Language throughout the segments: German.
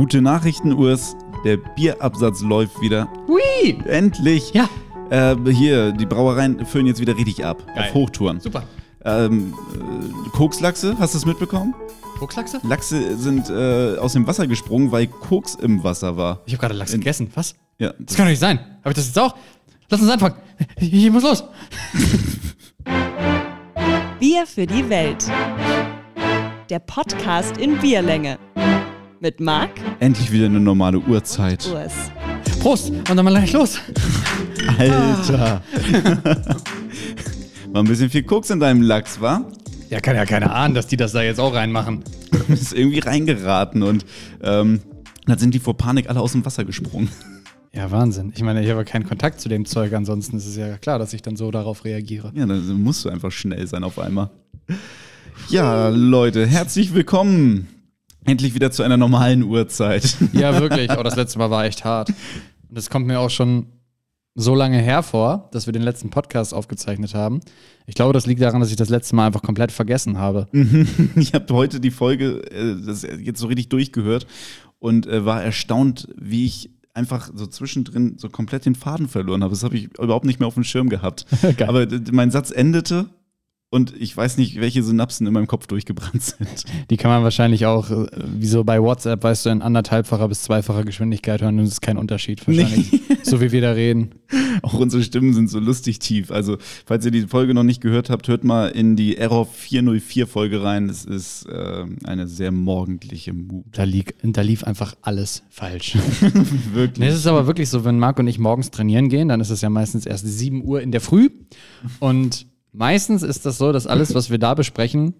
Gute Nachrichten, Urs. Der Bierabsatz läuft wieder. Hui! Endlich! Ja, Äh, hier, die Brauereien füllen jetzt wieder richtig ab. Geil. Auf Hochtouren. super. Ähm, äh, Kokslachse, hast du es mitbekommen? Kokslachse? Lachse sind äh, aus dem Wasser gesprungen, weil Koks im Wasser war. Ich habe gerade Lachs In- gegessen. Was? Ja, Das kann doch nicht sein. Habe ich das jetzt auch? Lass uns anfangen. Ich, ich muss los. Bier für die Welt. Der Podcast in Bierlänge. Mit Marc, endlich wieder eine normale Uhrzeit. Urs. Prost. Und dann mal gleich los. Alter! War ein bisschen viel Koks in deinem Lachs, war? Ja, kann ja keiner ahnen, dass die das da jetzt auch reinmachen. Ist irgendwie reingeraten und ähm, dann sind die vor Panik alle aus dem Wasser gesprungen. Ja, Wahnsinn. Ich meine, ich habe keinen Kontakt zu dem Zeug. Ansonsten ist es ja klar, dass ich dann so darauf reagiere. Ja, dann musst du einfach schnell sein auf einmal. Ja, Leute, herzlich willkommen. Endlich wieder zu einer normalen Uhrzeit. Ja, wirklich. Oh, das letzte Mal war echt hart. Und das kommt mir auch schon so lange her vor, dass wir den letzten Podcast aufgezeichnet haben. Ich glaube, das liegt daran, dass ich das letzte Mal einfach komplett vergessen habe. Ich habe heute die Folge äh, jetzt so richtig durchgehört und äh, war erstaunt, wie ich einfach so zwischendrin so komplett den Faden verloren habe. Das habe ich überhaupt nicht mehr auf dem Schirm gehabt. Aber mein Satz endete und ich weiß nicht, welche Synapsen in meinem Kopf durchgebrannt sind. Die kann man wahrscheinlich auch, äh, wie so bei WhatsApp, weißt du, in anderthalbfacher bis zweifacher Geschwindigkeit hören und es ist kein Unterschied wahrscheinlich. So wie wir da reden. Auch unsere Stimmen sind so lustig tief. Also, falls ihr die Folge noch nicht gehört habt, hört mal in die Error 404 Folge rein. Das ist ähm, eine sehr morgendliche Mut. Da, lieg, da lief einfach alles falsch. Wirklich. Nee, es ist aber wirklich so, wenn Marc und ich morgens trainieren gehen, dann ist es ja meistens erst 7 Uhr in der Früh. Und meistens ist das so, dass alles, was wir da besprechen,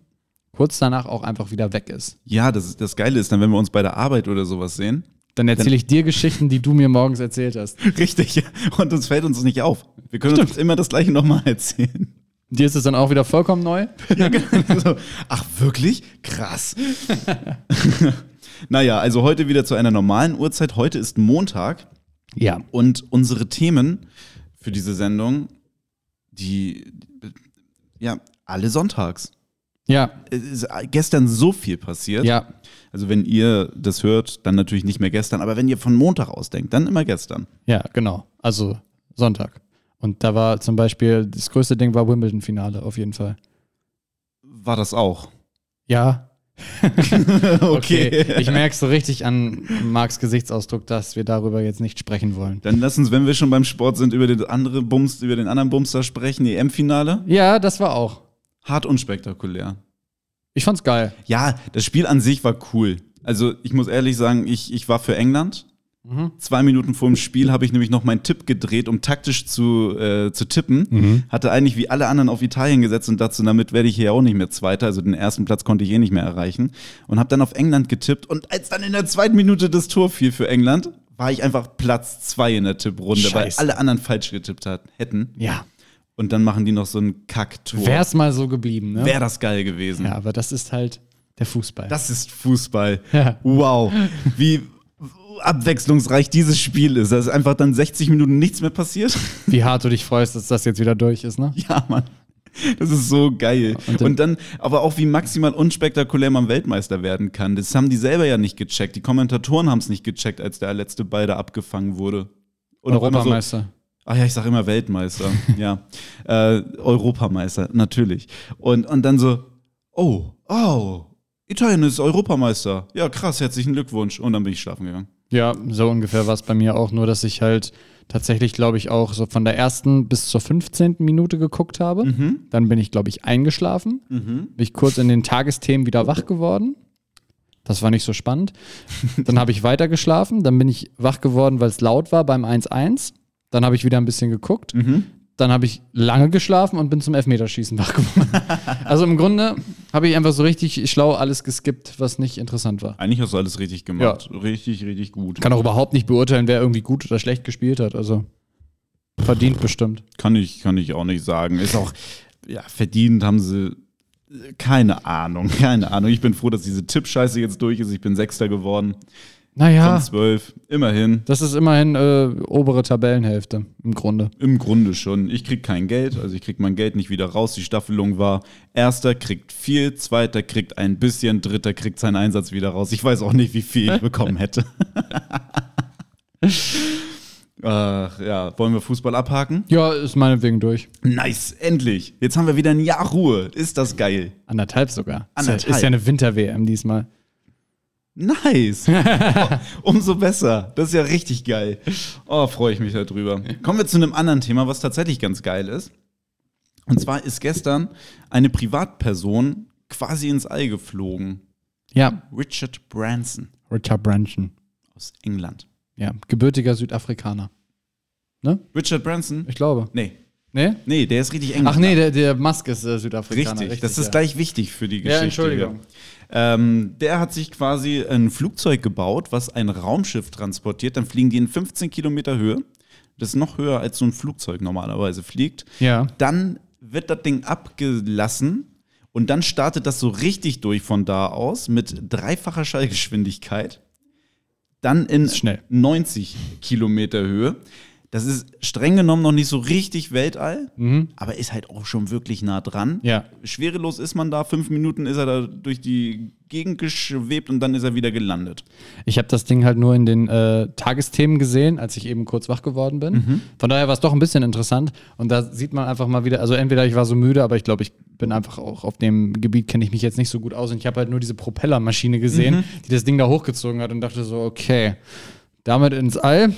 kurz danach auch einfach wieder weg ist. Ja, das, das Geile ist dann, wenn wir uns bei der Arbeit oder sowas sehen. Dann erzähle ich dir Geschichten, die du mir morgens erzählt hast. Richtig. Und uns fällt uns nicht auf. Wir können uns immer das Gleiche nochmal erzählen. Dir ist es dann auch wieder vollkommen neu? Ja, genau. ach, wirklich? Krass. naja, also heute wieder zu einer normalen Uhrzeit. Heute ist Montag. Ja. Und unsere Themen für diese Sendung, die, ja, alle sonntags. Ja, Es ist gestern so viel passiert. ja. Also wenn ihr das hört, dann natürlich nicht mehr gestern. Aber wenn ihr von Montag aus denkt, dann immer gestern. Ja, genau. Also Sonntag. Und da war zum Beispiel, das größte Ding war Wimbledon-Finale, auf jeden Fall. War das auch? Ja. Okay. Ich merke so richtig an Marks Gesichtsausdruck, dass wir darüber jetzt nicht sprechen wollen. Dann lass uns, wenn wir schon beim Sport sind, über den anderen Bums, über den anderen Bumster sprechen. Die EM-Finale. Ja, das war auch. Hart unspektakulär. Ich fand's geil. Ja, das Spiel an sich war cool. Also ich muss ehrlich sagen, ich, ich war für England. Zwei Minuten vor dem Spiel habe ich nämlich noch meinen Tipp gedreht, um taktisch zu, äh, zu tippen. Hatte eigentlich wie alle anderen auf Italien gesetzt und dazu, damit werde ich hier auch nicht mehr Zweiter. Also den ersten Platz konnte ich eh nicht mehr erreichen. Und habe dann auf England getippt. Und als dann in der zweiten Minute das Tor fiel für England, war ich einfach Platz zwei in der Tipprunde, weil Scheiße. alle anderen falsch getippt hat, hätten. Ja. Und dann machen die noch so ein Kacktor. Wär's mal so geblieben, ne? Wäre das geil gewesen. Ja, aber das ist halt der Fußball. Das ist Fußball. Ja. Wow. Wie abwechslungsreich dieses Spiel ist. Da ist einfach dann 60 Minuten nichts mehr passiert. Wie hart du dich freust, dass das jetzt wieder durch ist, ne? ja, Mann. Das ist so geil. Und Und dann- dann, aber auch wie maximal unspektakulär man Weltmeister werden kann. Das haben die selber ja nicht gecheckt. Die Kommentatoren haben es nicht gecheckt, als der letzte Ball da abgefangen wurde. Und auch immer so, Europameister. Ach ja, ich sag immer Weltmeister. ja. Äh, Europameister, natürlich. Und, und dann so, oh, oh, Italien ist Europameister. Ja, krass, herzlichen Glückwunsch. Und dann bin ich schlafen gegangen. Ja, so ungefähr war es bei mir auch, nur dass ich halt tatsächlich, glaube ich, auch so von der ersten bis zur 15. Minute geguckt habe. Mhm. Dann bin ich, glaube ich, eingeschlafen. Bin ich kurz in den Tagesthemen wieder wach geworden. Das war nicht so spannend. Dann habe ich weiter geschlafen. Dann bin ich wach geworden, weil es laut war beim 1-1. Dann habe ich wieder ein bisschen geguckt. Mhm. Dann habe ich lange geschlafen und bin zum Elfmeterschießen wach geworden. also im Grunde habe ich einfach so richtig schlau alles geskippt, was nicht interessant war. Eigentlich hast du alles richtig gemacht. Richtig, richtig gut. kann auch überhaupt nicht beurteilen, wer irgendwie gut oder schlecht gespielt hat. Also verdient bestimmt. Kann ich, kann ich auch nicht sagen. Ist auch, ja, verdient haben sie. äh, Keine Ahnung, keine Ahnung. Ich bin froh, dass diese Tippscheiße jetzt durch ist. Ich bin Sechster geworden. Naja, von 12. Immerhin. das ist immerhin äh, obere Tabellenhälfte im Grunde. Im Grunde schon. Ich krieg kein Geld, also ich krieg mein Geld nicht wieder raus. Die Staffelung war, erster kriegt viel, zweiter kriegt ein bisschen, dritter kriegt seinen Einsatz wieder raus. Ich weiß auch nicht, wie viel ich bekommen hätte. Ach ja, wollen wir Fußball abhaken? Ja, ist meinetwegen durch. Nice, endlich. Jetzt haben wir wieder ein Jahr Ruhe. Ist das geil. Anderthalb sogar. Anderthalb. Ist ja, ist ja eine Winter-WM diesmal. Nice. umso besser. Das ist ja richtig geil. Oh, freue ich mich darüber. Kommen wir zu einem anderen Thema, was tatsächlich ganz geil ist. Und zwar ist gestern eine Privatperson quasi ins All geflogen. Ja, Richard Branson Richard Branson. aus England. Ja, gebürtiger Südafrikaner. Ne? Richard Branson? Ich glaube. Nee. Nee? Nee, der ist richtig England. Ach nee, der, der Musk ist äh, Südafrikaner. Richtig, das ist ja. gleich wichtig für die Geschichte. Ja, Entschuldigung. hier. Ähm, der hat sich quasi ein Flugzeug gebaut, was ein Raumschiff transportiert. Dann fliegen die in 15 Kilometer Höhe. Das ist noch höher, als so ein Flugzeug normalerweise fliegt. Ja. Dann wird das Ding abgelassen und dann startet das so richtig durch von da aus mit dreifacher Schallgeschwindigkeit. Dann in ist schnell. 90 Kilometer Höhe. Das ist streng genommen noch nicht so richtig Weltall, aber ist halt auch schon wirklich nah dran. Ja. Schwerelos ist man da, fünf Minuten ist er da durch die Gegend geschwebt und dann ist er wieder gelandet. Ich habe das Ding halt nur in den äh, Tagesthemen gesehen, als ich eben kurz wach geworden bin. Mhm. Von daher war es doch ein bisschen interessant. Und da sieht man einfach mal wieder, also entweder ich war so müde, aber ich glaube, ich bin einfach auch auf dem Gebiet, kenne ich mich jetzt nicht so gut aus. Und ich habe halt nur diese Propellermaschine gesehen, Mhm. die das Ding da hochgezogen hat und dachte so, okay, damit ins All.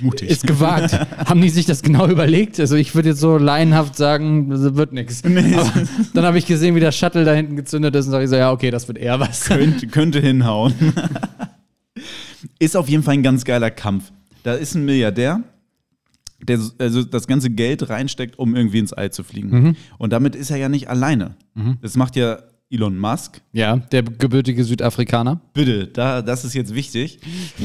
Mutig. Ist gewagt. Haben die sich das genau überlegt? Also ich würde jetzt so laienhaft sagen, das wird nichts. Dann habe ich gesehen, wie der Shuttle da hinten gezündet ist und sage ich so, ja, okay, das wird eher was. könnte, könnte hinhauen. ist auf jeden Fall ein ganz geiler Kampf. Da ist ein Milliardär, der so- also das ganze Geld reinsteckt, um irgendwie ins All zu fliegen. Und damit ist er ja nicht alleine. Das macht ja Elon Musk. Ja, der gebürtige Südafrikaner. Bitte, da, das ist jetzt wichtig.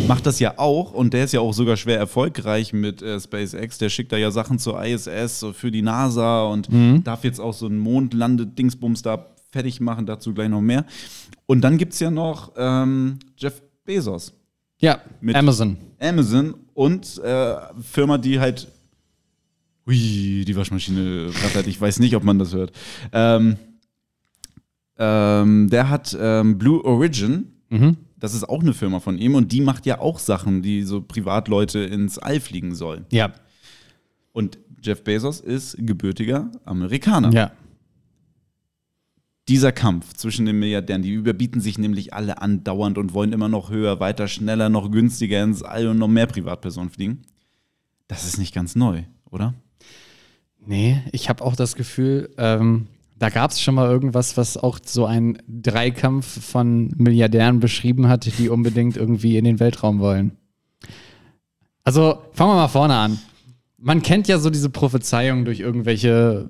Macht das ja auch und der ist ja auch sogar schwer erfolgreich mit äh, SpaceX. Der schickt da ja Sachen zur ISS so für die NASA und darf jetzt auch so einen Mondlande-Dingsbums da fertig machen, dazu gleich noch mehr. Und dann gibt es ja noch ähm, Jeff Bezos, Ja, Mit- Amazon. Amazon und äh, Firma, die halt. Hui, die Waschmaschine rattert. Ich weiß nicht, ob man das hört. Ähm, ähm, der hat ähm, Blue Origin. Das ist auch eine Firma von ihm und die macht ja auch Sachen, die so Privatleute ins All fliegen sollen. Ja. Und Jeff Bezos ist gebürtiger Amerikaner. Ja. Dieser Kampf zwischen den Milliardären, die überbieten sich nämlich alle andauernd und wollen immer noch höher, weiter, schneller, noch günstiger ins All und noch mehr Privatpersonen fliegen. Das ist nicht ganz neu, oder? Nee, ich habe auch das Gefühl, ähm, da gab es schon mal irgendwas, was auch so einen Dreikampf von Milliardären beschrieben hat, die unbedingt irgendwie in den Weltraum wollen. Also fangen wir mal vorne an. Man kennt ja so diese Prophezeiung durch irgendwelche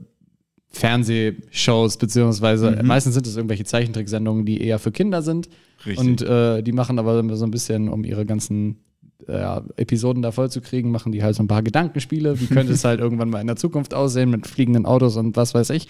Fernsehshows, beziehungsweise meistens sind es irgendwelche Zeichentricksendungen, die eher für Kinder sind. Richtig. Und äh, die machen aber so ein bisschen, um ihre ganzen äh, Episoden da voll zu kriegen, machen die halt so ein paar Gedankenspiele. Wie könnte es halt irgendwann mal in der Zukunft aussehen mit fliegenden Autos und was weiß ich.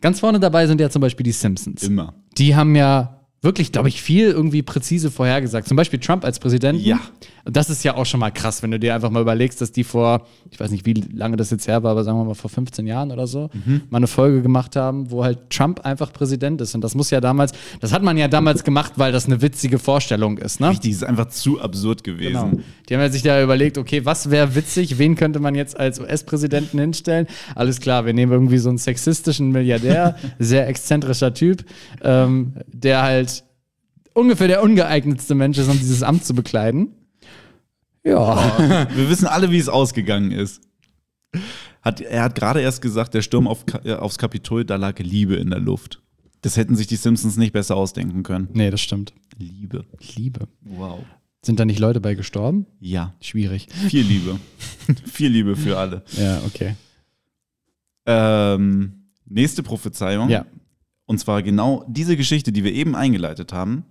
Ganz vorne dabei sind ja zum Beispiel die Simpsons. Immer. Die haben ja wirklich, glaube ich, viel irgendwie präzise vorhergesagt. Zum Beispiel Trump als Präsident. Ja. Und das ist ja auch schon mal krass, wenn du dir einfach mal überlegst, dass die vor, ich weiß nicht, wie lange das jetzt her war, aber sagen wir mal vor 15 Jahren oder so, mal eine Folge gemacht haben, wo halt Trump einfach Präsident ist. Und das muss ja damals, das hat man ja damals gemacht, weil das eine witzige Vorstellung ist, ne? Richtig, ist einfach zu absurd gewesen. Genau. Die haben ja sich da überlegt, okay, was wäre witzig, wen könnte man jetzt als US-Präsidenten hinstellen? Alles klar, wir nehmen irgendwie so einen sexistischen Milliardär, sehr exzentrischer Typ, ähm, der halt ungefähr der ungeeignetste Mensch ist, um dieses Amt zu bekleiden. Ja. Wir wissen alle, wie es ausgegangen ist. Hat, er hat gerade erst gesagt, der Sturm auf, äh, aufs Kapitol, da lag Liebe in der Luft. Das hätten sich die Simpsons nicht besser ausdenken können. Nee, das stimmt. Liebe. Liebe. Wow. Sind da nicht Leute bei gestorben? Ja, Schwierig. viel Liebe. viel Liebe für alle. Ja, okay. Ähm, nächste Prophezeiung. Ja. Und zwar genau diese Geschichte, die wir eben eingeleitet haben,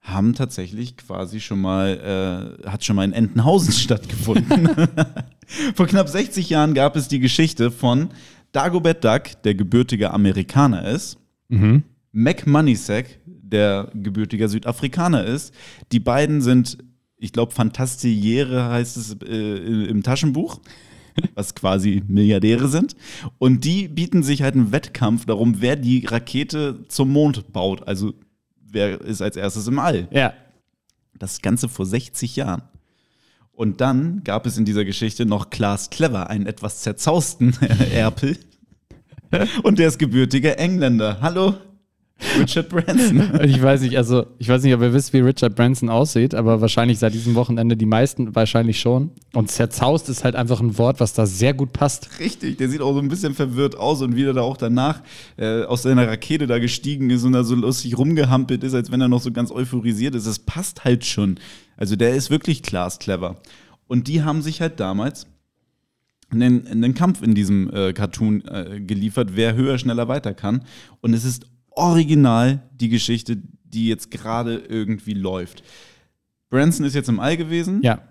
haben tatsächlich quasi schon mal, äh, hat schon mal in Entenhausen stattgefunden. Vor knapp 60 Jahren gab es die Geschichte von Dagobert Duck, der gebürtiger Amerikaner ist, Mhm. Mac Moneysack, der gebürtiger Südafrikaner ist. Die beiden sind, ich glaube, Fantastiere heißt es äh, im Taschenbuch, was quasi Milliardäre sind. Und die bieten sich halt einen Wettkampf darum, wer die Rakete zum Mond baut. Also wer ist als erstes im All. Ja. Das Ganze vor 60 Jahren. Und dann gab es in dieser Geschichte noch Klaas Clever, einen etwas zerzausten Erpel. Und der ist gebürtiger Engländer. Hallo, Richard Branson. Ich weiß nicht, also ich weiß nicht, ob ihr wisst, wie Richard Branson aussieht, aber wahrscheinlich seit diesem Wochenende die meisten wahrscheinlich schon. Und zerzaust ist halt einfach ein Wort, was da sehr gut passt. Richtig, der sieht auch so ein bisschen verwirrt aus und wie er da auch danach äh, aus seiner Rakete da gestiegen ist und da so lustig rumgehampelt ist, als wenn er noch so ganz euphorisiert ist. Das passt halt schon. Also der ist wirklich Klaas clever. Und die haben sich halt damals einen, einen Kampf in diesem äh, Cartoon äh, geliefert, wer höher, schneller weiter kann. Und es ist original die Geschichte, die jetzt gerade irgendwie läuft. Branson ist jetzt im All gewesen. Ja.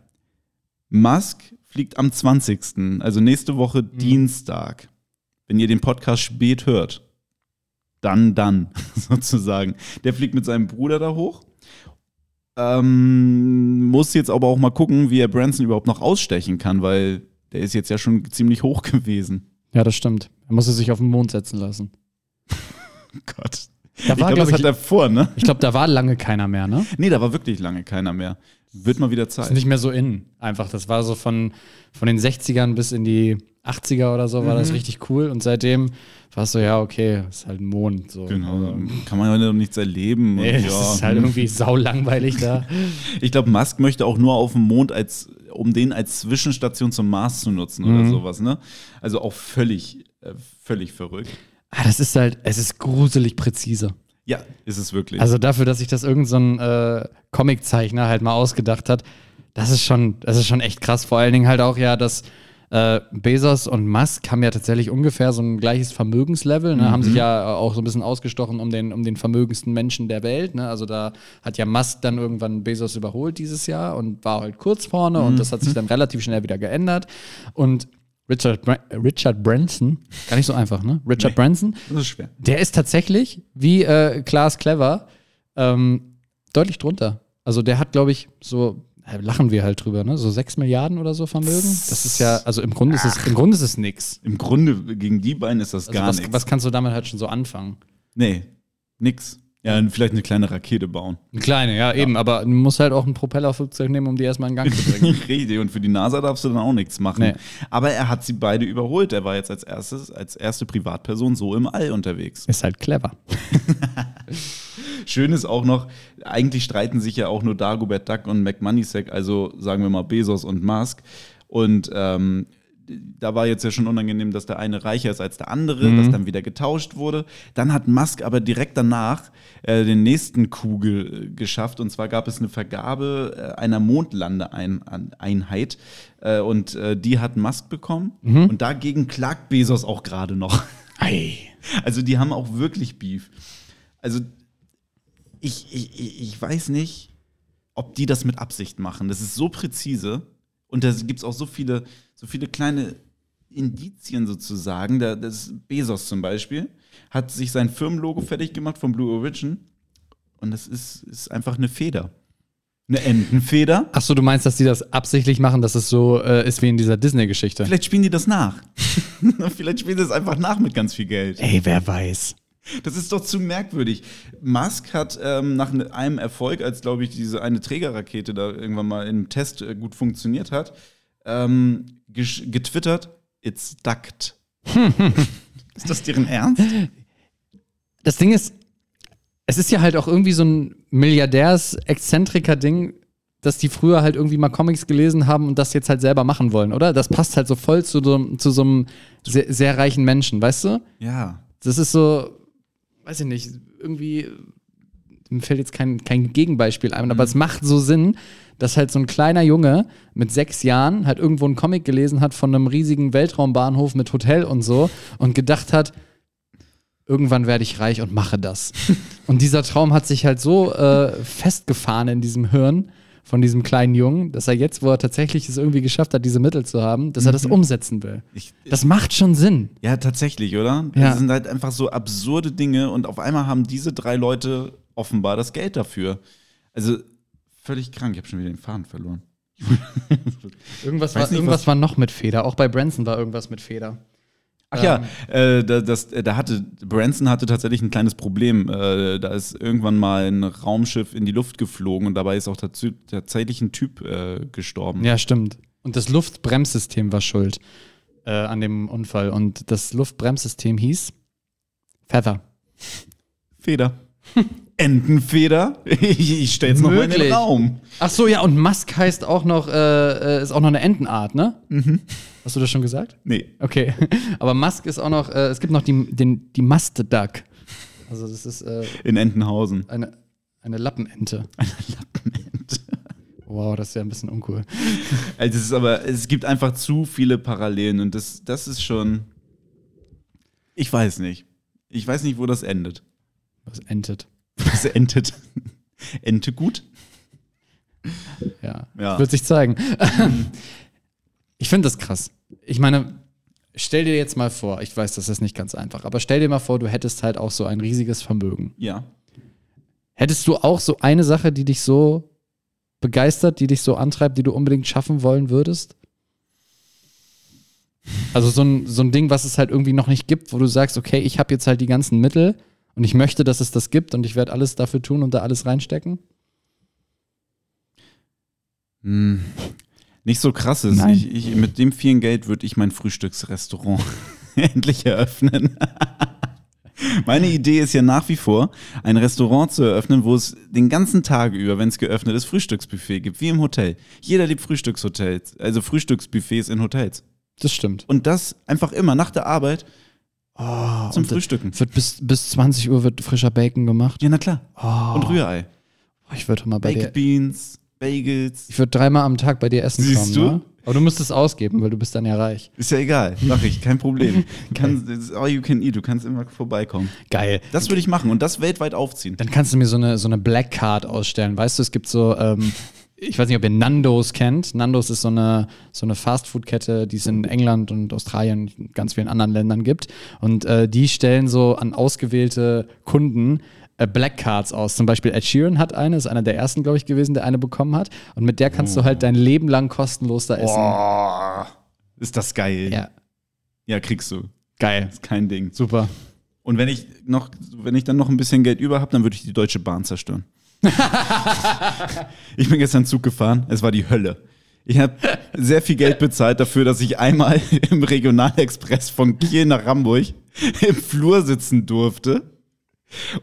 Musk fliegt am 20., also nächste Woche Dienstag. Wenn ihr den Podcast spät hört, dann, dann, sozusagen. Der fliegt mit seinem Bruder da hoch. Ähm, muss jetzt aber auch mal gucken, wie er Branson überhaupt noch ausstechen kann, weil der ist jetzt ja schon ziemlich hoch gewesen. Ja, das stimmt. Er musste sich auf den Mond setzen lassen. Gott. Da ich war, glaube, glaub das hat ich, er vor, ne? ich glaube, da war lange keiner mehr, ne? Nee, da war wirklich lange keiner mehr. Wird mal wieder Das ist Zeit. nicht mehr so in. Einfach. Das war so von, von den 60ern bis in die 80er oder so, war das richtig cool. Und seitdem war es so, ja, okay, ist halt ein Mond. So. Genau, kann man ja noch nichts erleben. Nee, ja. ist halt irgendwie saulangweilig da. Ich glaube, Musk möchte auch nur auf dem Mond, als, um den als Zwischenstation zum Mars zu nutzen oder Mhm. sowas, ne? Also auch völlig, äh, völlig verrückt. Ah, das ist halt, es ist gruselig präzise. Ja, ist es wirklich. Also dafür, dass sich das irgendein so ein, äh, Comiczeichner halt mal ausgedacht hat, das ist schon, das ist schon echt krass. Vor allen Dingen halt auch ja, dass äh, Bezos und Musk haben ja tatsächlich ungefähr so ein gleiches Vermögenslevel, ne? haben sich ja auch so ein bisschen ausgestochen um den, um den vermögendsten Menschen der Welt. Ne? Also da hat ja Musk dann irgendwann Bezos überholt dieses Jahr und war halt kurz vorne und das hat sich dann relativ schnell wieder geändert. Und Richard, Bra Richard Branson, gar nicht so einfach, ne? Richard Branson, das ist schwer. der ist tatsächlich, wie äh, Klaas Clever, ähm, deutlich drunter. Also der hat, glaube ich, so, äh, lachen wir halt drüber, ne? So 6 Milliarden oder so Vermögen. Das ist ja, also im Grunde ist es, im Grunde ist es nix. Im Grunde gegen die beiden ist das Also gar nichts. was kannst du damit halt schon so anfangen? Nee, nix. Ja, vielleicht eine kleine Rakete bauen. Eine kleine, ja, eben, aber du musst halt auch ein Propellerflugzeug nehmen, um die erstmal in Gang zu bringen. Richtig, und für die NASA darfst du dann auch nichts machen. Nee. Aber er hat sie beide überholt. Er war jetzt als erstes, als erste Privatperson so im All unterwegs. ist halt clever. Schön ist auch noch, eigentlich streiten sich ja auch nur Dagobert Duck und McMoneysack, also sagen wir mal Bezos und Musk. Und ähm, da war jetzt ja schon unangenehm, dass der eine reicher ist als der andere, dass dann wieder getauscht wurde. Dann hat Musk aber direkt danach äh, den nächsten Kugel äh, geschafft. Und zwar gab es eine Vergabe äh, einer Mondlandeeinheit. Äh, und äh, die hat Musk bekommen. Und dagegen klagt Bezos auch gerade noch. Ei. Also die haben auch wirklich Beef. Also ich, ich, ich- ich weiß nicht, ob die das mit Absicht machen. Das ist so präzise und da gibt es auch so viele, so viele kleine Indizien sozusagen. Da, das ist Bezos zum Beispiel hat sich sein Firmenlogo fertig gemacht von Blue Origin und das ist, ist einfach eine Feder. Eine Entenfeder. Achso, du meinst, dass die das absichtlich machen, dass es so äh, ist wie in dieser Disney-Geschichte? Vielleicht spielen die das nach. Vielleicht spielen sie es einfach nach mit ganz viel Geld. Ey, wer weiß. Das ist doch zu merkwürdig. Musk hat ähm, nach ne- einem Erfolg, als glaube ich diese eine Trägerrakete da irgendwann mal im Test äh, gut funktioniert hat, ähm, getwittert, it's ducked. ist das deren Ernst? Das Ding ist, es ist ja halt auch irgendwie so ein Milliardärs-Exzentriker-Ding, dass die früher halt irgendwie mal Comics gelesen haben und das jetzt halt selber machen wollen, oder? Das passt halt so voll zu so, zu so einem sehr, sehr reichen Menschen, weißt du? Ja. Das ist so, weiß ich nicht, irgendwie, mir fällt jetzt kein, kein Gegenbeispiel ein, aber es macht so Sinn, dass halt so ein kleiner Junge mit sechs Jahren halt irgendwo einen Comic gelesen hat von einem riesigen Weltraumbahnhof mit Hotel und so und gedacht hat, irgendwann werde ich reich und mache das. und dieser Traum hat sich halt so äh, festgefahren in diesem Hirn von diesem kleinen Jungen, dass er jetzt, wo er tatsächlich es irgendwie geschafft hat, diese Mittel zu haben, dass er das umsetzen will. Ich, Das macht schon Sinn. ja, tatsächlich, oder? Ja. Das sind halt einfach so absurde Dinge und auf einmal haben diese drei Leute offenbar das Geld dafür. Also völlig krank. Ich habe schon wieder den Faden verloren. Irgendwas, war, nicht, irgendwas was- war noch mit Feder. Auch bei Branson war irgendwas mit Feder. Ach ja, äh, da, das, äh, da hatte Branson hatte tatsächlich ein kleines Problem. Äh, da ist irgendwann mal ein Raumschiff in die Luft geflogen und dabei ist auch tats tatsächlich ein Typ äh, gestorben. Ja, stimmt. Und das Luftbremssystem war schuld äh, an dem Unfall. Und das Luftbremssystem hieß Feather. Feder. Entenfeder? Ich, ich stell's noch mal in den. Raum. Ach so, ja, und Musk heißt auch noch, äh, äh, ist auch noch eine Entenart, ne? Hast du das schon gesagt? Nee. Okay. Aber Musk ist auch noch, äh, es gibt noch die, den, die Must Duck. Also das ist äh, In Entenhausen. eine, eine Lappenente. Wow, das ist ja ein bisschen uncool. Also es ist aber, es gibt einfach zu viele Parallelen und das, das ist schon. Ich weiß nicht. Ich weiß nicht, wo das endet. Was entet. Das endet. Ente gut? Ja. Ja. Wird sich zeigen. ich finde das krass. Ich meine, stell dir jetzt mal vor, ich weiß, das ist nicht ganz einfach, aber stell dir mal vor, du hättest halt auch so ein riesiges Vermögen. Ja. Hättest du auch so eine Sache, die dich so begeistert, die dich so antreibt, die du unbedingt schaffen wollen würdest? Also so ein, so ein Ding, was es halt irgendwie noch nicht gibt, wo du sagst, okay, ich habe jetzt halt die ganzen Mittel und ich möchte, dass es das gibt und ich werde alles dafür tun und da alles reinstecken? Hm. Nicht so krass ist. Nein. Ich, ich, mit dem vielen Geld würde ich mein Frühstücksrestaurant endlich eröffnen. Meine Idee ist ja nach wie vor, ein Restaurant zu eröffnen, wo es den ganzen Tag über, wenn es geöffnet ist, Frühstücksbuffet gibt, wie im Hotel. Jeder liebt Frühstückshotels, also Frühstücksbuffets in Hotels. Das stimmt. Und das einfach immer nach der Arbeit zum und- Frühstücken. Wird bis, bis 20 Uhr wird frischer Bacon gemacht. Ja, na klar. Oh, Und Rührei. ich würde mal bei Baked dir. Beans, Bagels. Ich würde dreimal am Tag bei dir essen Siehst kommen. du? Ne? Aber du musst es ausgeben, weil du bist dann ja reich. Ist ja egal, mach ich, kein Problem. Kann, all you can eat, du kannst immer vorbeikommen. Geil. Das würde ich machen und das weltweit aufziehen. Dann kannst du mir so eine, so eine Black Card ausstellen. Weißt du, es gibt so, ähm, ich weiß nicht, ob ihr Nandos kennt. Nandos ist so eine, so eine Fastfood-Kette, die es in England und Australien und ganz vielen anderen Ländern gibt. Und äh, die stellen so an ausgewählte Kunden äh, Black Cards aus. Zum Beispiel Ed Sheeran hat eine, ist einer der ersten, glaube ich, gewesen, der eine bekommen hat. Und mit der kannst du halt dein Leben lang kostenlos da essen. Oh, ist das geil. Ja, Ja, kriegst du. geil. Ist kein Ding. Super. Und wenn ich noch, wenn ich dann noch ein bisschen Geld über habe, dann würde ich die Deutsche Bahn zerstören. ich bin gestern Zug gefahren, es war die Hölle. Ich habe sehr viel Geld bezahlt dafür, dass ich einmal im Regionalexpress von Kiel nach Hamburg im Flur sitzen durfte.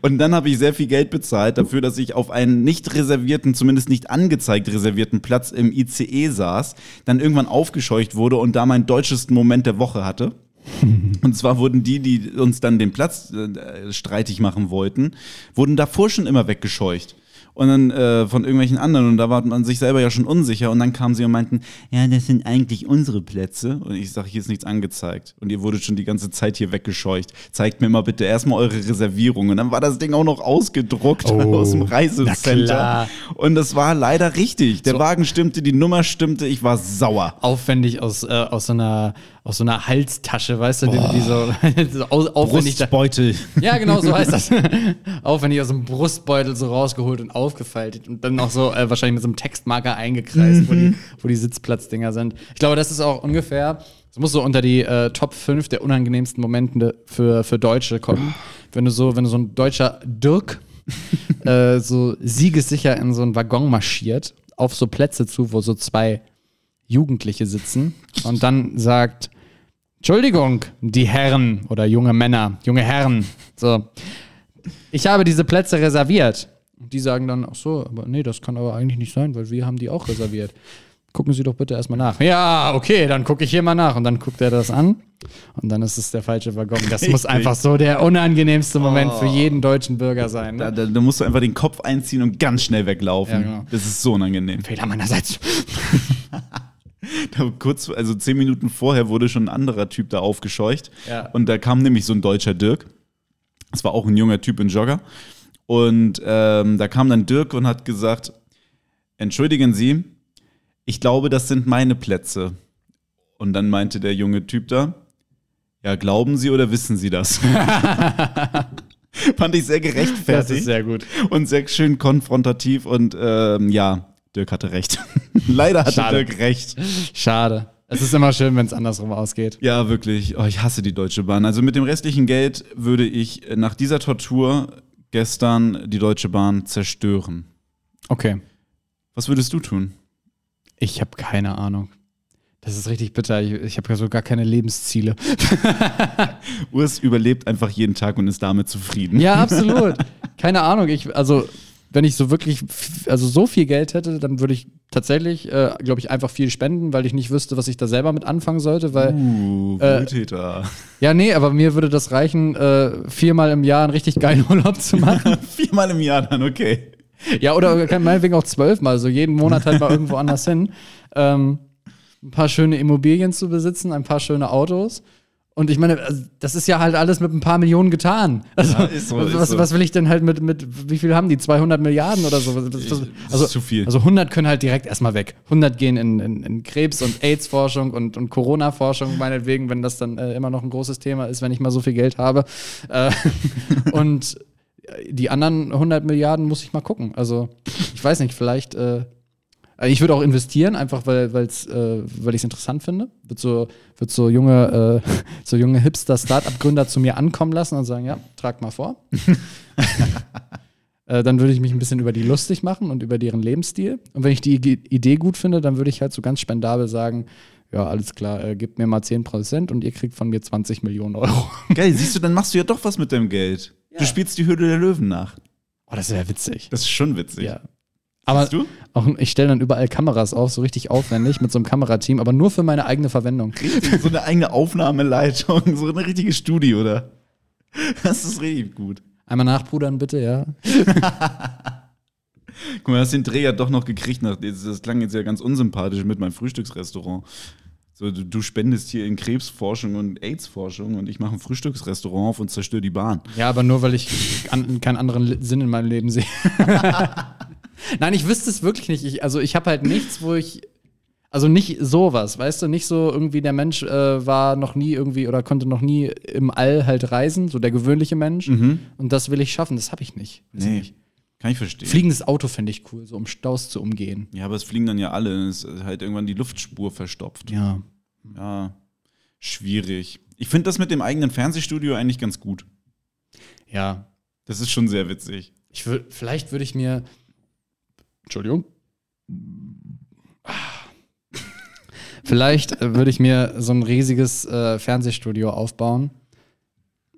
Und dann habe ich sehr viel Geld bezahlt dafür, dass ich auf einen nicht reservierten, zumindest nicht angezeigt reservierten Platz im ICE saß, dann irgendwann aufgescheucht wurde und da meinen deutschesten Moment der Woche hatte. Und zwar wurden die, die uns dann den Platz äh, streitig machen wollten, wurden davor schon immer weggescheucht. Und dann äh, von irgendwelchen anderen. Und da war man sich selber ja schon unsicher. Und dann kamen sie und meinten, ja, das sind eigentlich unsere Plätze. Und ich sage, hier ist nichts angezeigt. Und ihr wurdet schon die ganze Zeit hier weggescheucht. Zeigt mir mal bitte erstmal eure Reservierung. Und dann war das Ding auch noch ausgedruckt Oh, aus dem na Reisecenter. Und das war leider richtig. Der So. Wagen stimmte, die Nummer stimmte. Ich war sauer. Aufwendig aus, äh, aus, so einer, aus so einer Halstasche, weißt du, die, die so, so au- aufwendig da, Brustbeutel. Ja, genau, so heißt das. Aufwendig aus dem Brustbeutel so rausgeholt und aufgefaltet und dann auch so äh, wahrscheinlich mit so einem Textmarker eingekreist, wo, die, wo die Sitzplatzdinger sind. Ich glaube, das ist auch ungefähr, es muss so unter die äh, Top 5 der unangenehmsten Momente für, für Deutsche kommen. Wenn du so, wenn du so ein deutscher Dirk äh, so siegessicher in so einen Waggon marschiert, auf so Plätze zu, wo so zwei Jugendliche sitzen und dann sagt, Entschuldigung, die Herren oder junge Männer, junge Herren, so, ich habe diese Plätze reserviert. Und die sagen dann, ach so, aber nee, das kann aber eigentlich nicht sein, weil wir haben die auch reserviert. Gucken Sie doch bitte erstmal nach. Ja, okay, dann gucke ich hier mal nach. Und dann guckt er das an. Und dann ist es der falsche Waggon. Das muss einfach so der unangenehmste Moment für jeden deutschen Bürger sein. Da, Ne? da, da musst du einfach den Kopf einziehen und ganz schnell weglaufen. Ja, genau. Das ist so unangenehm. Fehler meinerseits. Da kurz, also zehn Minuten vorher wurde schon ein anderer Typ da aufgescheucht. Ja. Und da kam nämlich so ein deutscher Dirk. Das war auch ein junger Typ in Jogger. Und ähm, da kam dann Dirk und hat gesagt: Entschuldigen Sie, ich glaube, das sind meine Plätze. Und dann meinte der junge Typ da: Ja, glauben Sie oder wissen Sie das? Fand ich sehr gerechtfertigt. Das ist sehr gut. Und sehr schön konfrontativ und ähm, ja, Dirk hatte recht. Leider hatte Schade. Dirk recht. Schade. Es ist immer schön, wenn es andersrum ausgeht. Ja, wirklich. Oh, ich hasse die Deutsche Bahn. Also mit dem restlichen Geld würde ich äh, nach dieser Tortur gestern die Deutsche Bahn zerstören. Okay. Was würdest du tun? Ich habe keine Ahnung. Das ist richtig bitter. Ich, ich habe ja so gar keine Lebensziele. Urs überlebt einfach jeden Tag und ist damit zufrieden. Ja, absolut. Keine Ahnung. Ich, also, wenn ich so wirklich, also so viel Geld hätte, dann würde ich tatsächlich, äh, glaube ich, einfach viel spenden, weil ich nicht wüsste, was ich da selber mit anfangen sollte. Weil, Uh, Äh, Wohltäter. ja, nee, aber mir würde das reichen, äh, viermal im Jahr einen richtig geilen Urlaub zu machen. Viermal im Jahr dann, okay. ja, oder meinetwegen auch zwölfmal, so jeden Monat halt mal irgendwo anders hin. Ähm, ein paar schöne Immobilien zu besitzen, ein paar schöne Autos. Und ich meine, also, das ist ja halt alles mit ein paar Millionen getan. Also, Ja, ist so, ist was, so. was will ich denn halt mit, mit, wie viel haben die? 200 Milliarden oder so? Was- was- Das Also, ist zu viel. also 100 können halt direkt erstmal weg. 100 gehen in, in, in Krebs- und AIDS-Forschung und, und Corona-Forschung, meinetwegen, wenn das dann äh, immer noch ein großes Thema ist, wenn ich mal so viel Geld habe. Äh, und die anderen 100 Milliarden muss ich mal gucken. Also, ich weiß nicht, vielleicht. Äh, ich würde auch investieren, einfach weil, weil's, äh, weil ich es interessant finde. Wird so, wird so junge, äh, so junge Hipster-Startup-Gründer zu mir ankommen lassen und sagen, ja, trag mal vor. äh, dann würde ich mich ein bisschen über die lustig machen und über deren Lebensstil. Und wenn ich die Idee gut finde, dann würde ich halt so ganz spendabel sagen, ja, alles klar, äh, gebt mir mal 10% und ihr kriegt von mir 20 Millionen Euro. Geil, siehst du, dann machst du ja doch was mit deinem Geld. Du spielst die Höhle der Löwen nach. Oh, das wäre witzig. Das ist schon witzig. Ja. Aber auch, ich stelle dann überall Kameras auf, so richtig aufwendig mit so einem Kamerateam, aber nur für meine eigene Verwendung. so eine eigene Aufnahmeleitung, so eine richtige Studio, oder? Das ist richtig gut. Einmal nachpudern, bitte, ja. Guck mal, du hast den Dreh ja doch noch gekriegt. Nach, das klang jetzt ja ganz unsympathisch mit meinem Frühstücksrestaurant. So, du, du spendest hier in Krebsforschung und AIDS-Forschung und ich mache ein Frühstücksrestaurant auf und zerstöre die Bahn. Ja, aber nur, weil ich an, keinen anderen Sinn in meinem Leben sehe. Nein, ich wüsste es wirklich nicht. Ich, also ich habe halt nichts, wo ich. Also nicht sowas, weißt du, nicht so irgendwie der Mensch äh, war noch nie irgendwie oder konnte noch nie im All halt reisen, so der gewöhnliche Mensch. Und das will ich schaffen, das habe ich nicht. Weiß ich Nee, nicht. kann ich verstehen. Fliegendes Auto fände ich cool, so um Staus zu umgehen. Ja, aber es fliegen dann ja alle. Es ist halt irgendwann die Luftspur verstopft. Ja. Ja, schwierig. Ich finde das mit dem eigenen Fernsehstudio eigentlich ganz gut. Ja. Das ist schon sehr witzig. Ich würd, vielleicht würde ich mir. Entschuldigung. Vielleicht äh, würde ich mir so ein riesiges äh, Fernsehstudio aufbauen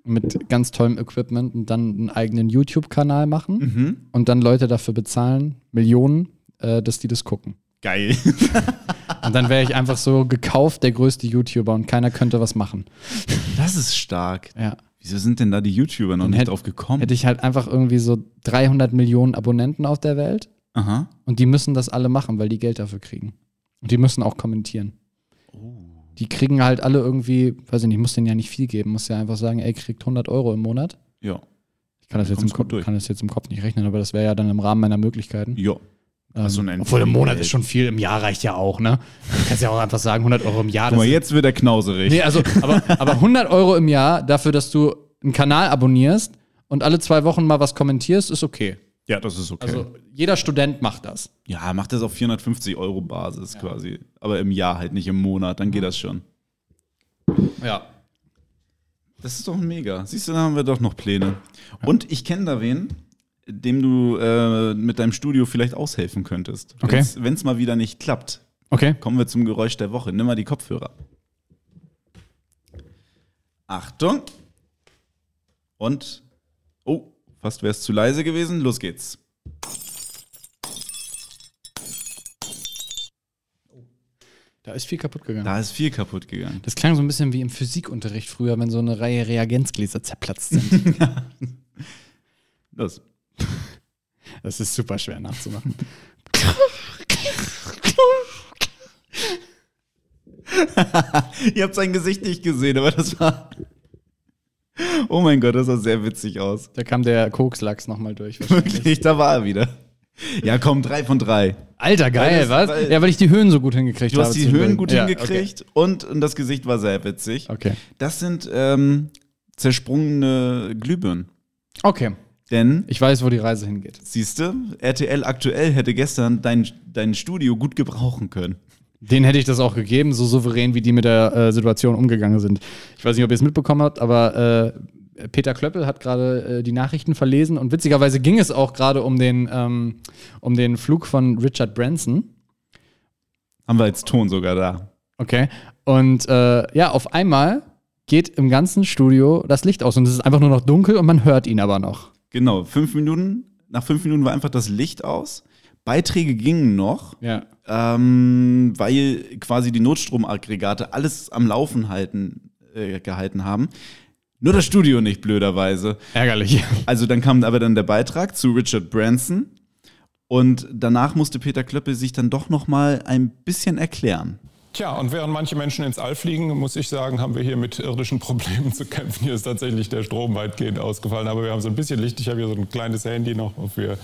mit ganz tollem Equipment und dann einen eigenen YouTube-Kanal machen Mhm. und dann Leute dafür bezahlen, Millionen, äh, dass die das gucken. Geil. Und dann wäre ich einfach so gekauft der größte YouTuber und keiner könnte was machen. Das ist stark. Ja. Wieso sind denn da die YouTuber noch Dann nicht hätt- drauf gekommen? Hätte ich halt einfach irgendwie so 300 Millionen Abonnenten auf der Welt Aha. Und die müssen das alle machen, weil die Geld dafür kriegen. Und die müssen auch kommentieren. Die kriegen halt alle irgendwie, weiß ich nicht, muss denen ja nicht viel geben, muss ja einfach sagen, ey, kriegt 100 Euro im Monat. Ja. Ich kann das, Da jetzt im, Kopf, kann das jetzt im Kopf nicht rechnen, aber das wäre ja dann im Rahmen meiner Möglichkeiten. Ja. Ähm, so ein obwohl im Monat ist schon viel, im Jahr reicht ja auch, ne? Du kannst ja auch einfach sagen, 100 Euro im Jahr. Guck mal, jetzt wird er knauserig. nee, also, aber, aber 100 Euro im Jahr dafür, dass du einen Kanal abonnierst und alle zwei Wochen mal was kommentierst, ist okay. Ja, das ist okay. Also jeder Student macht das. ja, macht das auf 450 Euro Basis quasi. Aber im Jahr halt nicht im Monat, dann geht das schon. Ja. Das ist doch mega. Siehst du, da haben wir doch noch Pläne. Und ich kenne da wen, dem du äh, mit deinem Studio vielleicht aushelfen könntest. Okay. Wenn es mal wieder nicht klappt. Okay. Kommen wir zum Geräusch der Woche. Nimm mal die Kopfhörer. Achtung. Und. Oh, fast wäre es zu leise gewesen. Los geht's. Da ist viel kaputt gegangen. Da ist viel kaputt gegangen. Das klang so ein bisschen wie im Physikunterricht früher, wenn so eine Reihe Reagenzgläser zerplatzt sind. Los. Das ist super schwer nachzumachen. Ihr habt sein Gesicht nicht gesehen, aber das war. Oh mein Gott, das sah sehr witzig aus. Da kam der Kokslachs nochmal durch. Wirklich, da war er wieder. Ja, komm, drei von drei. Alter, geil, Weil das- was? weil- ja, weil ich die Höhen so gut hingekriegt Du habe. hast die. Höhen gut Ja, hingekriegt und, und das Gesicht war sehr witzig. Okay. okay. Das sind ähm, zersprungene Glühbirnen. Okay. Denn, Ich weiß, wo die Reise hingeht. siehst du, RTL aktuell hätte gestern dein, dein Studio gut gebrauchen können. Den hätte ich das auch gegeben, so souverän, wie die mit der äh, Situation umgegangen sind. Ich weiß nicht, ob ihr es mitbekommen habt, aber äh, Peter Klöppel hat gerade äh, die Nachrichten verlesen und witzigerweise ging es auch gerade um den, ähm, um den Flug von Richard Branson. Haben wir als Ton sogar da. Okay. Und äh, ja, auf einmal geht im ganzen Studio das Licht aus und es ist einfach nur noch dunkel und man hört ihn aber noch. Genau, fünf Minuten, nach fünf Minuten war einfach das Licht aus. Beiträge gingen noch, Ja. ähm, weil quasi die Notstromaggregate alles am Laufen halten, äh, gehalten haben. Nur das Studio nicht, blöderweise. Ärgerlich. Also dann kam aber dann der Beitrag zu Richard Branson und danach musste Peter Klöppel sich dann doch noch mal ein bisschen erklären. Tja, und während manche Menschen ins All fliegen, muss ich sagen, haben wir hier mit irdischen Problemen zu kämpfen. Hier ist tatsächlich der Strom weitgehend ausgefallen, aber wir haben so ein bisschen Licht. Ich habe hier so ein kleines Handy noch und wir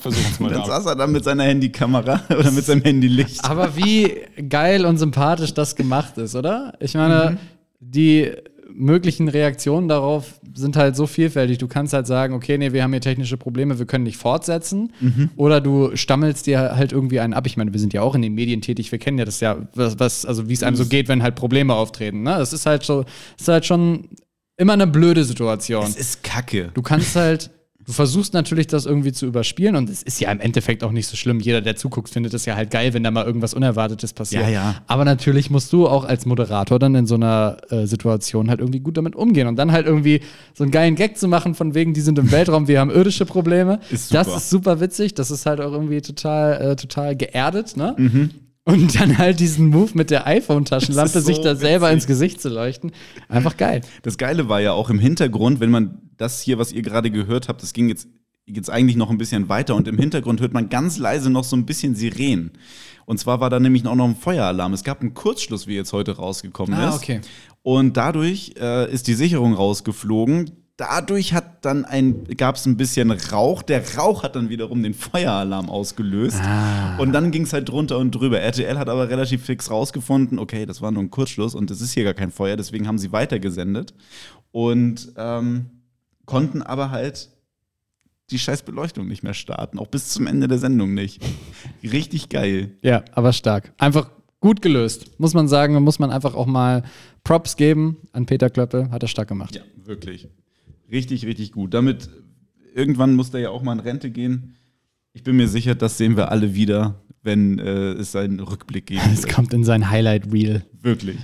versuchen es mal Dann da. saß er dann mit seiner Handykamera oder mit seinem Handylicht. Aber wie geil und sympathisch das gemacht ist, oder? Ich meine, die möglichen Reaktionen darauf sind halt so vielfältig. Du kannst halt sagen, okay, nee, wir haben hier technische Probleme, wir können nicht fortsetzen. Oder du stammelst dir halt irgendwie einen ab. Ich meine, wir sind ja auch in den Medien tätig, wir kennen ja das ja, was, was also wie es einem so geht, wenn halt Probleme auftreten. Ne? Das ist halt so, ist halt schon immer eine blöde Situation. Es ist Kacke. Du kannst halt, du versuchst natürlich das irgendwie zu überspielen und es ist ja im Endeffekt auch nicht so schlimm. Jeder, der zuguckt, findet es ja halt geil, wenn da mal irgendwas Unerwartetes passiert. Ja, ja. Aber natürlich musst du auch als Moderator dann in so einer äh, Situation halt irgendwie gut damit umgehen und dann halt irgendwie so einen geilen Gag zu machen von wegen, die sind im Weltraum, wir haben irdische Probleme. Ist. Das ist super witzig. Das ist halt auch irgendwie total, äh, total geerdet, ne? Mhm. Und dann halt diesen Move mit der iPhone-Taschenlampe, so sich da selber witzig. ins Gesicht zu leuchten. Einfach geil. Das Geile war ja auch im Hintergrund, wenn man das hier, was ihr gerade gehört habt, das ging jetzt, jetzt eigentlich noch ein bisschen weiter und im Hintergrund hört man ganz leise noch so ein bisschen Sirenen. Und zwar war da nämlich auch noch ein Feueralarm. Es gab einen Kurzschluss, wie jetzt heute rausgekommen Ah, ist. okay. Und dadurch äh, ist die Sicherung rausgeflogen. Dadurch hat dann ein, gab es ein bisschen Rauch. Der Rauch hat dann wiederum den Feueralarm ausgelöst. Und dann ging es halt drunter und drüber. RTL hat aber relativ fix rausgefunden, okay, das war nur ein Kurzschluss und es ist hier gar kein Feuer, deswegen haben sie weitergesendet. Und ähm, konnten aber halt die scheiß Beleuchtung nicht mehr starten, auch bis zum Ende der Sendung nicht. Richtig geil. Ja, aber stark. Einfach gut gelöst. Muss man sagen, muss man einfach auch mal Props geben an Peter Klöppel. Hat er stark gemacht. Ja, wirklich. Richtig, richtig gut. Damit irgendwann muss der ja auch mal in Rente gehen. Ich bin mir sicher, das sehen wir alle wieder, wenn äh, es einen Rückblick geben Es kommt in sein Highlight Reel. Wirklich.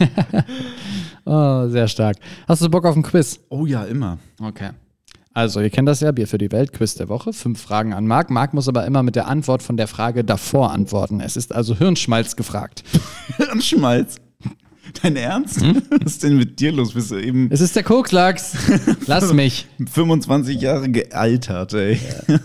Oh, sehr stark. Hast du Bock auf ein Quiz? Oh ja, immer. Okay. Also, ihr kennt das ja, Bier für die Welt, Quiz der Woche. Fünf Fragen an Marc. Marc muss aber immer mit der Antwort von der Frage davor antworten. Es ist also Hirnschmalz gefragt. Hirnschmalz. Dein Ernst? Hm? Was ist denn mit dir los? Bist du eben Es ist der Koklachs. Lass mich. 25 Jahre gealtert, ey.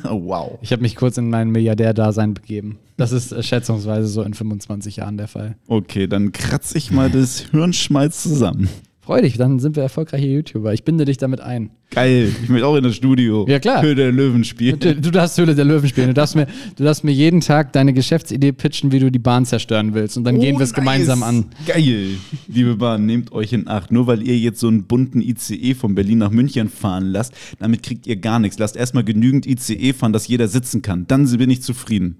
Oh, wow. Ich habe mich kurz in mein Milliardär-Dasein begeben. Das ist äh, schätzungsweise so in 25 Jahren der Fall. Okay, dann kratze ich mal das Hirnschmalz zusammen. Freu dich, dann sind wir erfolgreiche YouTuber. Ich binde dich damit ein. Geil. Ich möchte auch in das Studio. Ja, klar. Höhle der Löwen spielen. Du, du darfst Höhle der Löwen spielen. Du darfst, mir, du darfst mir jeden Tag deine Geschäftsidee pitchen, wie du die Bahn zerstören willst. Und dann gehen wir es Oh, gemeinsam nice. an. Geil. Liebe Bahn, nehmt euch in Acht. Nur weil ihr jetzt so einen bunten ICE von Berlin nach München fahren lasst, damit kriegt ihr gar nichts. Lasst erstmal genügend ICE fahren, dass jeder sitzen kann. Dann bin ich zufrieden.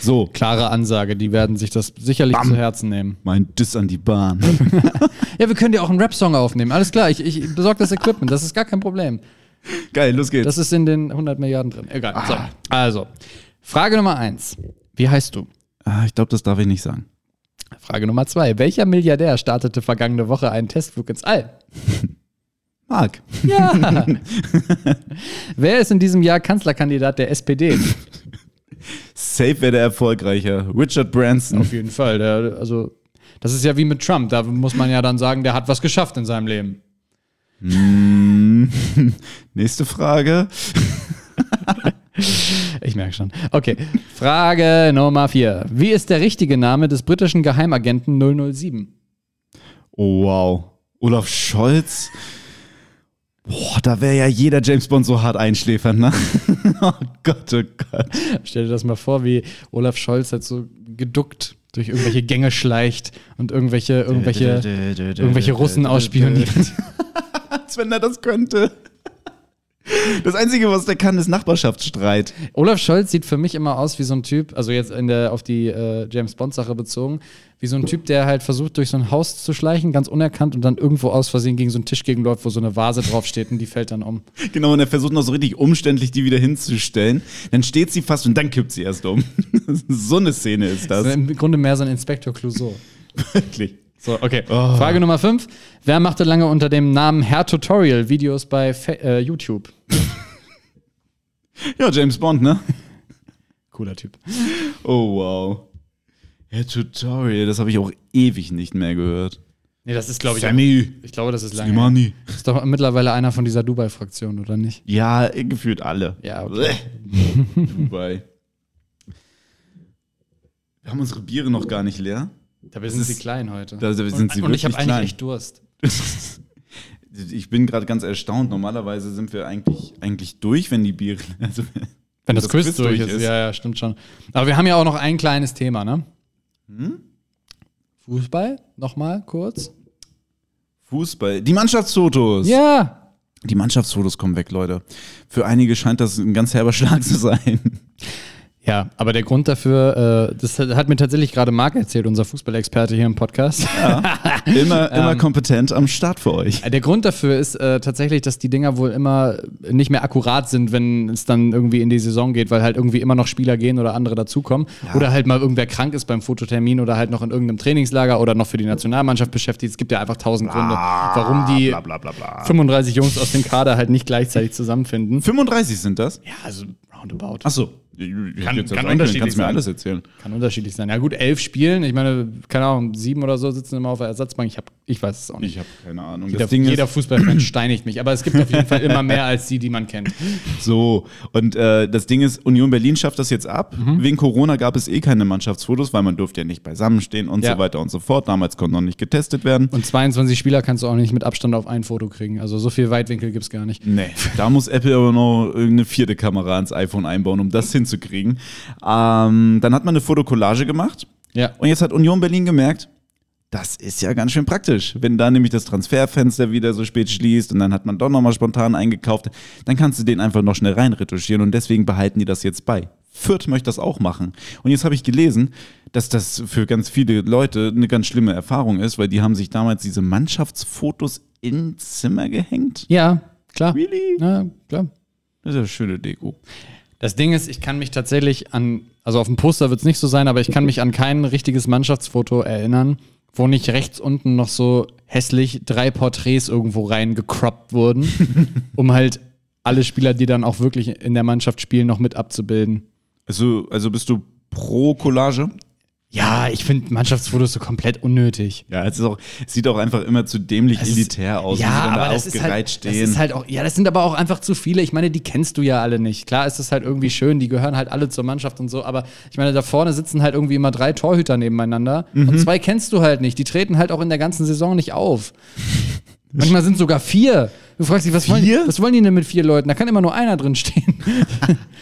So, Klare Ansage, die werden sich das sicherlich Bam. zu Herzen nehmen. mein Diss an die Bahn. Ja, wir können dir auch einen Rap-Song aufnehmen. Alles klar, ich, ich besorge das Equipment. Das ist gar kein Problem. Geil, los geht's. Das ist in den 100 Milliarden drin. Egal. So. Also, Frage Nummer eins. Wie heißt du? ah, ich glaube, das darf ich nicht sagen. Frage Nummer zwei. Welcher Milliardär startete vergangene Woche einen Testflug ins All? Marc. Ja. Wer ist in diesem Jahr Kanzlerkandidat der SPD? Safe wäre der erfolgreicher. Richard Branson. Auf jeden Fall. Der, also, das ist ja wie mit Trump. Da muss man ja dann sagen, der hat was geschafft in seinem Leben. Hm. Nächste Frage. Ich merke schon. Okay. Frage Nummer vier. Wie ist der richtige Name des britischen Geheimagenten 007? Oh, wow. Olaf Scholz. Boah, da wäre ja jeder James Bond so hart einschläfern, ne? oh Gott, oh Gott. Stell dir das mal vor, wie Olaf Scholz halt so geduckt durch irgendwelche Gänge schleicht und irgendwelche, irgendwelche, irgendwelche Russen ausspioniert. Als wenn er das könnte. Das Einzige, was der kann, ist Nachbarschaftsstreit. Olaf Scholz sieht für mich immer aus wie so ein Typ, also jetzt in der, auf die äh, James Bond-Sache bezogen, wie so ein Typ, der halt versucht, durch so ein Haus zu schleichen, ganz unerkannt und dann irgendwo aus Versehen gegen so einen Tisch gegenläuft, wo so eine Vase draufsteht und die fällt dann um. Genau, und er versucht noch so richtig umständlich, die wieder hinzustellen. Dann steht sie fast und dann kippt sie erst um. so eine Szene ist Das ist im Grunde mehr so ein Inspektor Clouseau. Wirklich. So, okay. Frage Nummer 5. Wer machte lange unter dem Namen Herr Tutorial Videos bei Fa äh, YouTube? Ja, James Bond, ne? Cooler Typ. Oh, wow. Ja, Tutorial, das habe ich auch ewig nicht mehr gehört. Nee, das ist, glaube ich, Sammy, ich glaube, das ist lange. her. Slimani. Ist doch mittlerweile einer von dieser Dubai-Fraktion, oder nicht? Ja, gefühlt alle. Ja, okay. Dubai. Wir haben unsere Biere noch gar nicht leer. Dabei sind sie klein heute. Da sind und sie und ich habe eigentlich echt Durst. Ich bin gerade ganz erstaunt. Normalerweise sind wir eigentlich, eigentlich durch, wenn die Biere. Also, Wenn das, Quiz, durch ist. ist. Ja, ja, stimmt schon. Aber wir haben ja auch noch ein kleines Thema, ne? Hm? Fußball, nochmal kurz. Fußball. Die Mannschaftsfotos. Ja. Die Mannschaftsfotos kommen weg, Leute. Für einige scheint das ein ganz herber Schlag zu sein. Ja, aber der Grund dafür, äh, das hat mir tatsächlich gerade Marc erzählt, unser Fußballexperte hier im Podcast. Immer, immer Ähm. kompetent am Start für euch. Der Grund dafür ist äh, tatsächlich, dass die Dinger wohl immer nicht mehr akkurat sind, wenn es dann irgendwie in die Saison geht, weil halt irgendwie immer noch Spieler gehen oder andere dazukommen. Oder halt mal irgendwer krank ist beim Fototermin oder halt noch in irgendeinem Trainingslager oder noch für die Nationalmannschaft beschäftigt. Es gibt ja einfach tausend Gründe, warum die Bla, bla, bla, bla. 35 Jungs aus dem Kader halt nicht gleichzeitig zusammenfinden. 35 sind das? Ja, also roundabout. Achso. Kann- jetzt kann unterschiedlich Kannst mir sein. alles erzählen. Kann unterschiedlich sein. Ja gut, elf Spielen. Ich meine, keine Ahnung, sieben oder so sitzen immer auf der Ersatzbank. Ich, hab, ich weiß es auch nicht. Ich habe keine Ahnung. Jeder, jeder Fußballfan steinigt mich. Aber es gibt auf jeden Fall immer mehr als die, die man kennt. so. Und äh, das Ding ist, Union Berlin schafft das jetzt ab. Mhm. Wegen Corona gab es eh keine Mannschaftsfotos, weil man durfte ja nicht beisammenstehen und Ja. so weiter und so fort. Damals konnte noch nicht getestet werden. Und 22 Spieler kannst du auch nicht mit Abstand auf ein Foto kriegen. Also so viel Weitwinkel gibt es gar nicht. Nee, da muss Apple aber noch irgendeine vierte Kamera ans iPhone einbauen, um das hinzukriegen. Ähm, dann hat man eine Fotokollage gemacht. Ja. Und jetzt hat Union Berlin gemerkt, das ist ja ganz schön praktisch. Wenn da nämlich das Transferfenster wieder so spät schließt und dann hat man doch nochmal spontan eingekauft, dann kannst du den einfach noch schnell reinretuschieren und deswegen behalten die das jetzt bei. Fürth möchte das auch machen. Und jetzt habe ich gelesen, dass das für ganz viele Leute eine ganz schlimme Erfahrung ist, weil die haben sich damals diese Mannschaftsfotos ins Zimmer gehängt. Ja, klar. Really? Ja, klar. Das ist ja eine schöne Deko. Das Ding ist, ich kann mich tatsächlich an, also auf dem Poster wird es nicht so sein, aber ich kann mich an kein richtiges Mannschaftsfoto erinnern, wo nicht rechts unten noch so hässlich drei Porträts irgendwo reingecroppt wurden, um halt alle Spieler, die dann auch wirklich in der Mannschaft spielen, noch mit abzubilden. Also, also bist du pro Collage? Ja, ich finde Mannschaftsfotos so komplett unnötig. Ja, es, ist auch, es sieht auch einfach immer zu dämlich ist- elitär aus, ja, wenn sie aber da das ist, aufgereiht halt, stehen. das ist halt auch, ja, das sind aber auch einfach zu viele. Ich meine, die kennst du ja alle nicht. Klar ist es halt irgendwie schön, die gehören halt alle zur Mannschaft und so, aber ich meine, da vorne sitzen halt irgendwie immer drei Torhüter nebeneinander Mhm. und zwei kennst du halt nicht. Die treten halt auch in der ganzen Saison nicht auf. Manchmal sind sogar vier. Du fragst dich, was wollen, was wollen die denn mit vier Leuten? Da kann immer nur einer drin stehen.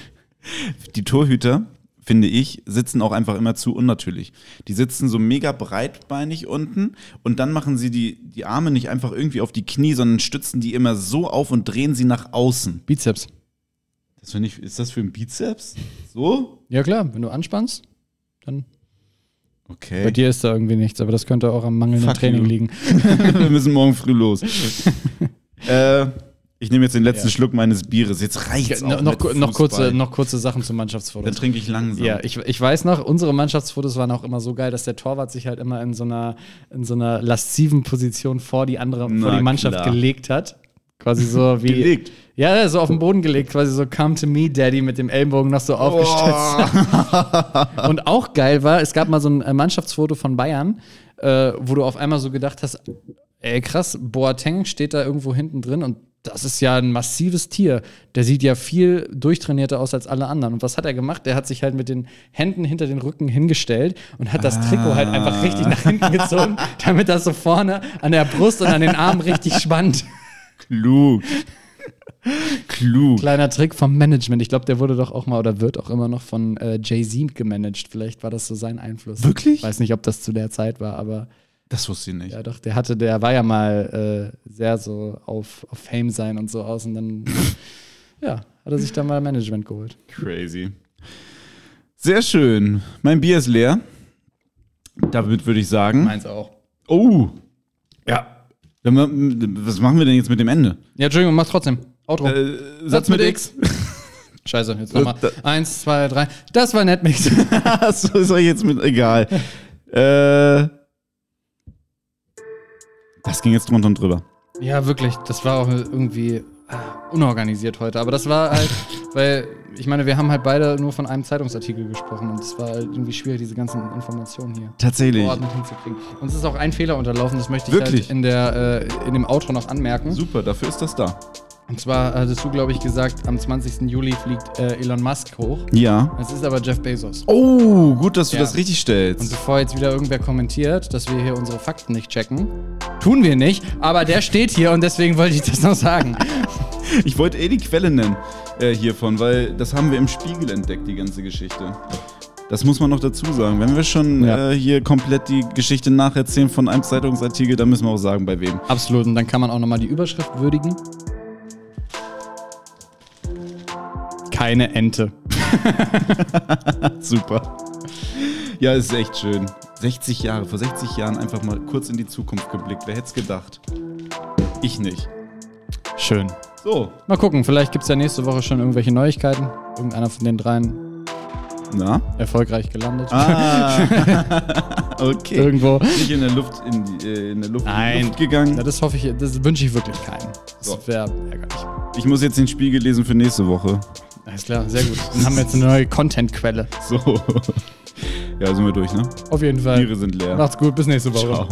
die Torhüter, finde ich, sitzen auch einfach immer zu unnatürlich. Die sitzen so mega breitbeinig unten und dann machen sie die, die Arme nicht einfach irgendwie auf die Knie, sondern stützen die immer so auf und drehen sie nach außen. Bizeps. Das finde ich, ist das für ein Bizeps? So? Ja klar, wenn du anspannst, dann Okay. bei dir ist da irgendwie nichts, aber das könnte auch am mangelnden Fuck Training you. liegen. Wir müssen morgen früh los. äh, ich nehme jetzt den letzten Ja. Schluck meines Bieres. Jetzt reicht's No, auch noch, mit noch, kurze, noch kurze Sachen zum Mannschaftsfoto. Dann trinke ich langsam. Ja, ich, ich weiß noch, unsere Mannschaftsfotos waren auch immer so geil, dass der Torwart sich halt immer in so einer, in so einer lasziven Position vor die andere, vor Na die Mannschaft klar. gelegt hat. Quasi so wie. Gelegt? Ja, so auf den Boden gelegt, quasi so Come to me, Daddy, mit dem Ellenbogen noch so aufgestützt. Und auch geil war, es gab mal so ein äh, Mannschaftsfoto von Bayern, äh, wo du auf einmal so gedacht hast, ey krass, Boateng steht da irgendwo hinten drin und das ist ja ein massives Tier. Der sieht ja viel durchtrainierter aus als alle anderen. Und was hat er gemacht? Der hat sich halt mit den Händen hinter den Rücken hingestellt und hat das Trikot halt einfach richtig nach hinten gezogen, damit das so vorne an der Brust und an den Armen richtig spannt. Klug. Klug. Kleiner Trick vom Management. Ich glaube, der wurde doch auch mal oder wird auch immer noch von äh, Jay-Z gemanagt. Vielleicht war das so sein Einfluss. Wirklich? Ich weiß nicht, ob das zu der Zeit war, aber Das wusste ich nicht. ja doch, der hatte, der war ja mal äh, sehr so auf, auf Fame sein und so aus und dann Ja, hat er sich da mal Management geholt. Crazy. Sehr schön. Mein Bier ist leer. Damit würde ich sagen. Meins auch. Oh. Ja. Dann Was machen wir denn jetzt mit dem Ende? Ja, Entschuldigung, mach trotzdem. Outro. Äh, Satz mit X. Scheiße, jetzt nochmal. Eins, zwei, drei. Das war Netmix. so ist euch jetzt mit. Egal. äh. Das ging jetzt drunter und drüber. ja, wirklich. Das war auch irgendwie ah, unorganisiert heute. Aber das war halt, weil, ich meine, wir haben halt beide nur von einem Zeitungsartikel gesprochen und es war halt irgendwie schwierig, diese ganzen Informationen hier Tatsächlich. geordnet hinzukriegen. Uns ist auch ein Fehler unterlaufen, das möchte ich Wirklich? halt in, der, äh, in dem Outro noch anmerken. Super, dafür ist das da. Und zwar hattest du, glaube ich, gesagt, am 20. Juli fliegt äh, Elon Musk hoch. Ja. Es ist aber Jeff Bezos. Oh, gut, dass du Ja. das richtig Und stellst. bevor jetzt wieder irgendwer kommentiert, dass wir hier unsere Fakten nicht checken, tun wir nicht, aber der steht hier und deswegen wollte ich das noch sagen. Ich wollte eh die Quelle nennen äh, hiervon, weil das haben wir im Spiegel entdeckt, die ganze Geschichte. Das muss man noch dazu sagen. Wenn wir schon Ja. äh, hier komplett die Geschichte nacherzählen von einem Zeitungsartikel, dann müssen wir auch sagen, bei wem. Absolut, und dann kann man auch nochmal die Überschrift würdigen. Keine Ente. Super. Ja, ist echt schön. 60 Jahre, vor 60 Jahren einfach mal kurz in die Zukunft geblickt. Wer hätte es gedacht? Ich nicht. Schön. So, Mal gucken, vielleicht gibt es ja nächste Woche schon irgendwelche Neuigkeiten. Irgendeiner von den dreien na? erfolgreich gelandet. Ah, okay. Irgendwo. Nicht in der Luft, in, die, äh, in der Luft, in Nein. Luft gegangen. Ja, das hoffe ich, das wünsche ich wirklich keinem. Das So. wäre ärgerlich. Ich muss jetzt den Spiegel lesen für nächste Woche. Alles klar, sehr gut. Dann haben wir jetzt eine neue Content-Quelle. So. Ja, sind wir durch, ne? Auf jeden Fall. Biere sind leer. Macht's gut, bis nächste Woche. Ciao.